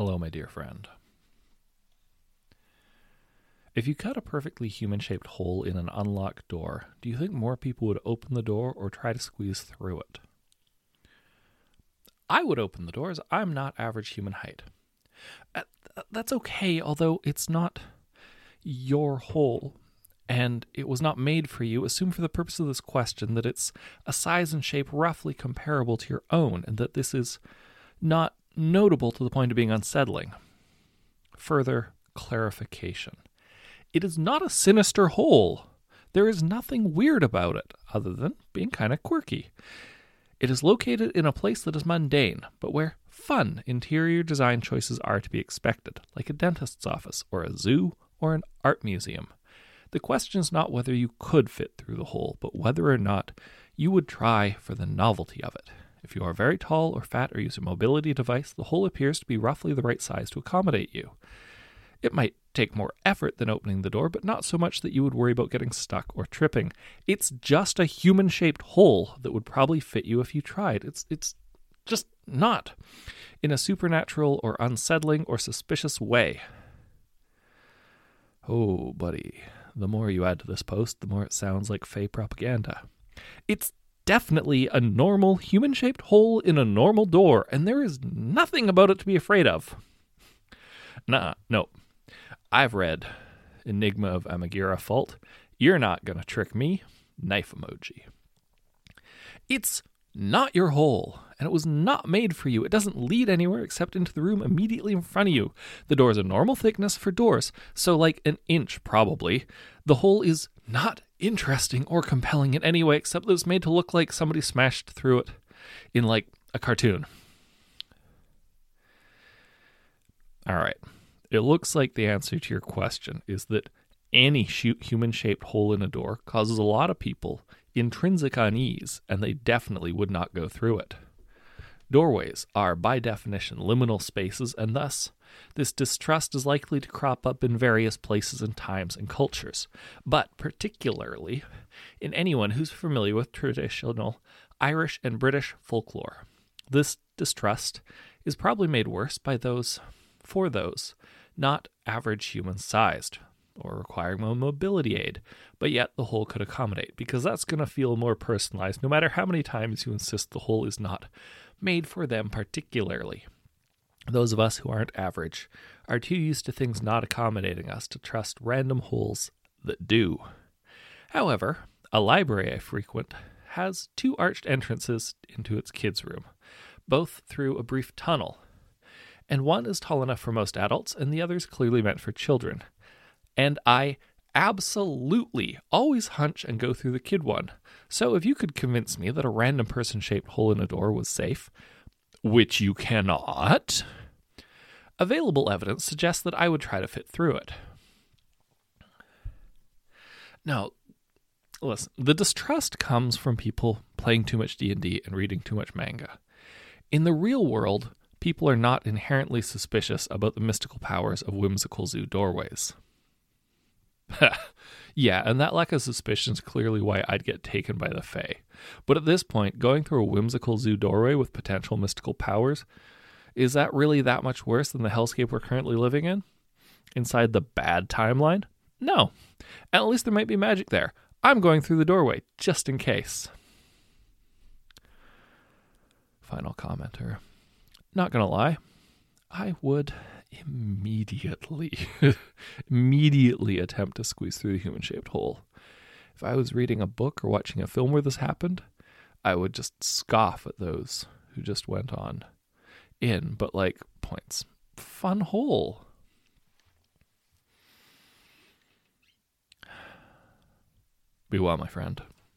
Hello, my dear friend. If you cut a perfectly human shaped hole in an unlocked door, do you think more people would open the door or try to squeeze through it? I would open the door as I'm not average human height. Uh, that's okay, although it's not your hole and it was not made for you. Assume for the purpose of this question that it's a size and shape roughly comparable to your own and that this is not notable to the point of being unsettling. Further clarification it is not a sinister hole. There is nothing weird about it, other than being kind of quirky. It is located in a place that is mundane, but where fun interior design choices are to be expected, like a dentist's office, or a zoo, or an art museum. The question is not whether you could fit through the hole, but whether or not you would try for the novelty of it. If you are very tall or fat or use a mobility device, the hole appears to be roughly the right size to accommodate you. It might take more effort than opening the door, but not so much that you would worry about getting stuck or tripping. It's just a human shaped hole that would probably fit you if you tried. It's it's just not in a supernatural or unsettling or suspicious way. Oh, buddy, the more you add to this post, the more it sounds like fey propaganda. It's definitely a normal human shaped hole in a normal door, and there is nothing about it to be afraid of. Nah, no. I've read Enigma of Amigara Fault. You're not going to trick me. Knife emoji. It's not your hole, and it was not made for you. It doesn't lead anywhere except into the room immediately in front of you. The door is a normal thickness for doors, so like an inch probably. The hole is not interesting or compelling in any way except that it's made to look like somebody smashed through it in like a cartoon. All right. It looks like the answer to your question is that any human shaped hole in a door causes a lot of people intrinsic unease, and they definitely would not go through it. Doorways are, by definition, liminal spaces, and thus, this distrust is likely to crop up in various places and times and cultures, but particularly in anyone who's familiar with traditional Irish and British folklore. This distrust is probably made worse by those, for those, not average human sized, or requiring a mobility aid, but yet the hole could accommodate, because that's going to feel more personalized no matter how many times you insist the hole is not made for them particularly. Those of us who aren't average are too used to things not accommodating us to trust random holes that do. However, a library I frequent has two arched entrances into its kids' room, both through a brief tunnel. And one is tall enough for most adults, and the other is clearly meant for children and I absolutely always hunch and go through the kid one. So if you could convince me that a random person shaped hole in a door was safe, which you cannot, available evidence suggests that I would try to fit through it. Now, listen, the distrust comes from people playing too much D&D and reading too much manga. In the real world, people are not inherently suspicious about the mystical powers of whimsical zoo doorways. yeah, and that lack of suspicion is clearly why I'd get taken by the Fae. But at this point, going through a whimsical zoo doorway with potential mystical powers, is that really that much worse than the hellscape we're currently living in? Inside the bad timeline? No. At least there might be magic there. I'm going through the doorway, just in case. Final commenter. Not gonna lie, I would immediately, immediately attempt to squeeze through the human shaped hole. If I was reading a book or watching a film where this happened, I would just scoff at those who just went on in, but like points. Fun hole. Be well, my friend.